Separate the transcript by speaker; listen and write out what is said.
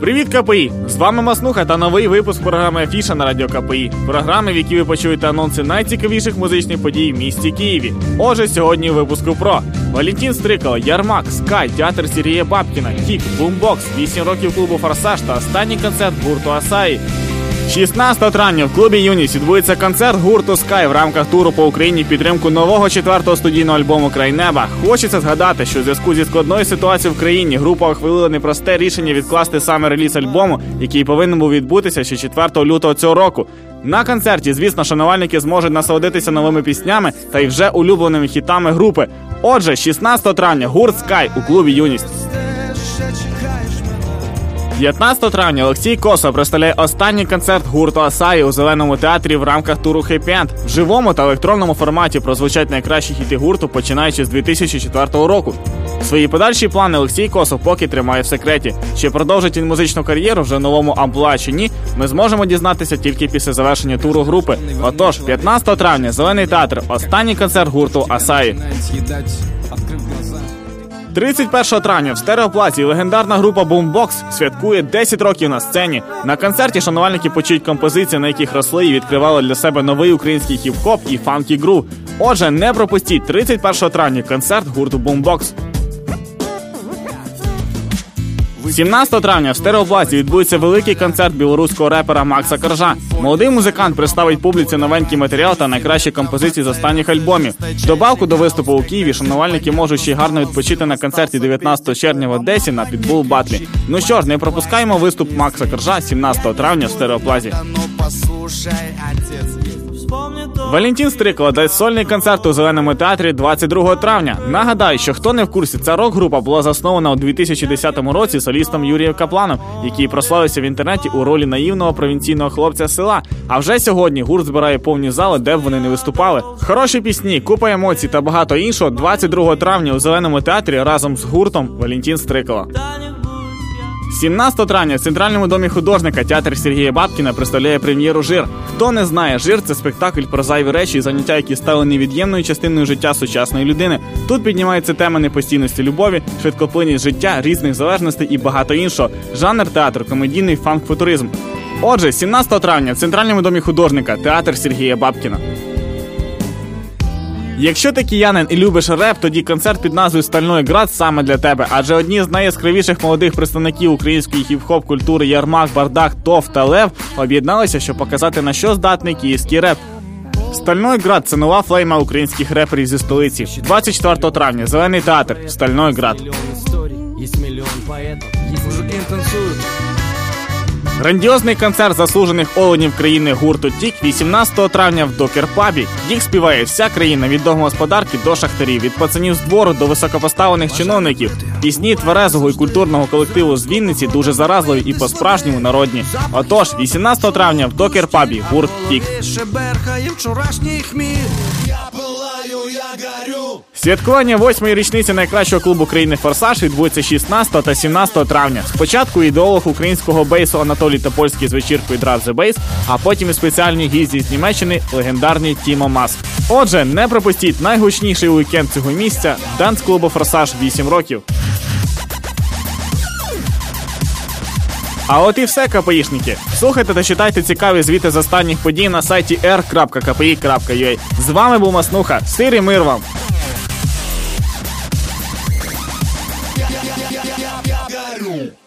Speaker 1: Привіт, КПІ! З вами Маснуха та новий випуск програми Афіша на радіо КПІ. Програми, в якій ви почуєте анонси найцікавіших музичних подій в місті Києві. Отже, сьогодні у випуску про Валентін Стрикало, Ярмак, Скай, театр Сергія Бабкіна, Кік, Бумбокс, 8 років клубу Форсаж та останній концерт гурту Асаї. 16 травня в клубі Юніс відбудеться концерт гурту Скай в рамках туру по Україні в підтримку нового четвертого студійного альбому Край неба. Хочеться згадати, що в зв'язку зі складною ситуацією в країні група ухвалила непросте рішення відкласти саме реліз альбому, який повинен був відбутися ще 4 лютого цього року. На концерті, звісно, шанувальники зможуть насолодитися новими піснями та й вже улюбленими хітами групи. Отже, 16 травня гурт Скай у клубі Юність. 15 травня Олексій Косо представляє останній концерт гурту Асаї у зеленому театрі в рамках туру End. В живому та електронному форматі прозвучать найкращі хіти гурту, починаючи з 2004 року. Свої подальші плани Олексій Косов поки тримає в секреті. Чи продовжить він музичну кар'єру вже новому амплуа чи ні, ми зможемо дізнатися тільки після завершення туру групи. Отож, 15 травня зелений театр, останній концерт гурту Асаї. 31 травня в стереоплазі легендарна група Boombox святкує 10 років на сцені. На концерті шанувальники почують композиції, на яких росли і відкривали для себе новий український хіп-хоп і фанкі гру. Отже, не пропустіть 31 травня концерт гурту Boombox. 17 травня в стереоплазі відбудеться великий концерт білоруського репера Макса Коржа. Молодий музикант представить публіці новенький матеріал та найкращі композиції з останніх альбомів. Добавку до виступу у Києві шанувальники можуть ще гарно відпочити на концерті 19 червня в Одесі на підбул Батлі. Ну що ж, не пропускаємо виступ Макса Коржа 17 травня в стереоплазі. Валентин Стрикла дасть сольний концерт у зеленому театрі 22 травня. Нагадаю, що хто не в курсі, ця рок-група була заснована у 2010 році солістом Юрієм Капланом, який прославився в інтернеті у ролі наївного провінційного хлопця села. А вже сьогодні гурт збирає повні зали, де б вони не виступали. Хороші пісні, купа емоцій та багато іншого 22 травня у зеленому театрі разом з гуртом Валентин Стрикала. 17 травня в центральному домі художника театр Сергія Бабкіна представляє прем'єру Жир. Хто не знає, жир це спектакль про зайві речі і заняття, які стали невід'ємною частиною життя сучасної людини. Тут піднімаються теми непостійності любові, швидкоплинність життя, різних залежностей і багато іншого. Жанр театру, комедійний фанк-футуризм. Отже, 17 травня в центральному домі художника театр Сергія Бабкіна. Якщо ти киянин і любиш реп, тоді концерт під назвою Стальної град саме для тебе, адже одні з найяскравіших молодих представників української хіп-хоп культури Ярмак, Бардак, Тов та Лев об'єдналися, щоб показати на що здатний київський реп. Стальной град це нова флейма українських реперів зі столиці. 24 травня зелений театр Стальной град.
Speaker 2: Миллион поэтов, есть мужики танцуют.
Speaker 1: Грандіозний концерт заслужених оленів країни гурту Тік 18 травня в Докер-пабі. Їх співає вся країна від домогосподарки до шахтарів, від пацанів з двору до високопоставлених чиновників. Пісні тверезого і культурного колективу з Вінниці дуже заразливі і по-справжньому народні. Отож, 18 травня в Докер-пабі гурт Тік.
Speaker 3: Ще берхає вчорашній хміль.
Speaker 1: Святкування восьмої річниці найкращого клубу країни Форсаж відбудеться 16 та 17 травня. Спочатку ідеолог українського бейсу Анатолій Топольський з вечіркою Drive the Bass, а потім і спеціальні гізді з Німеччини легендарний Тімо Маск. Отже, не пропустіть найгучніший уікенд цього місця данс клубу Форсаж 8 років. А от і все, КПІшники. Слухайте та читайте цікаві звіти з останніх подій на сайті r.kpi.ua. З вами був Маснуха. Сирі мир вам! Yeah.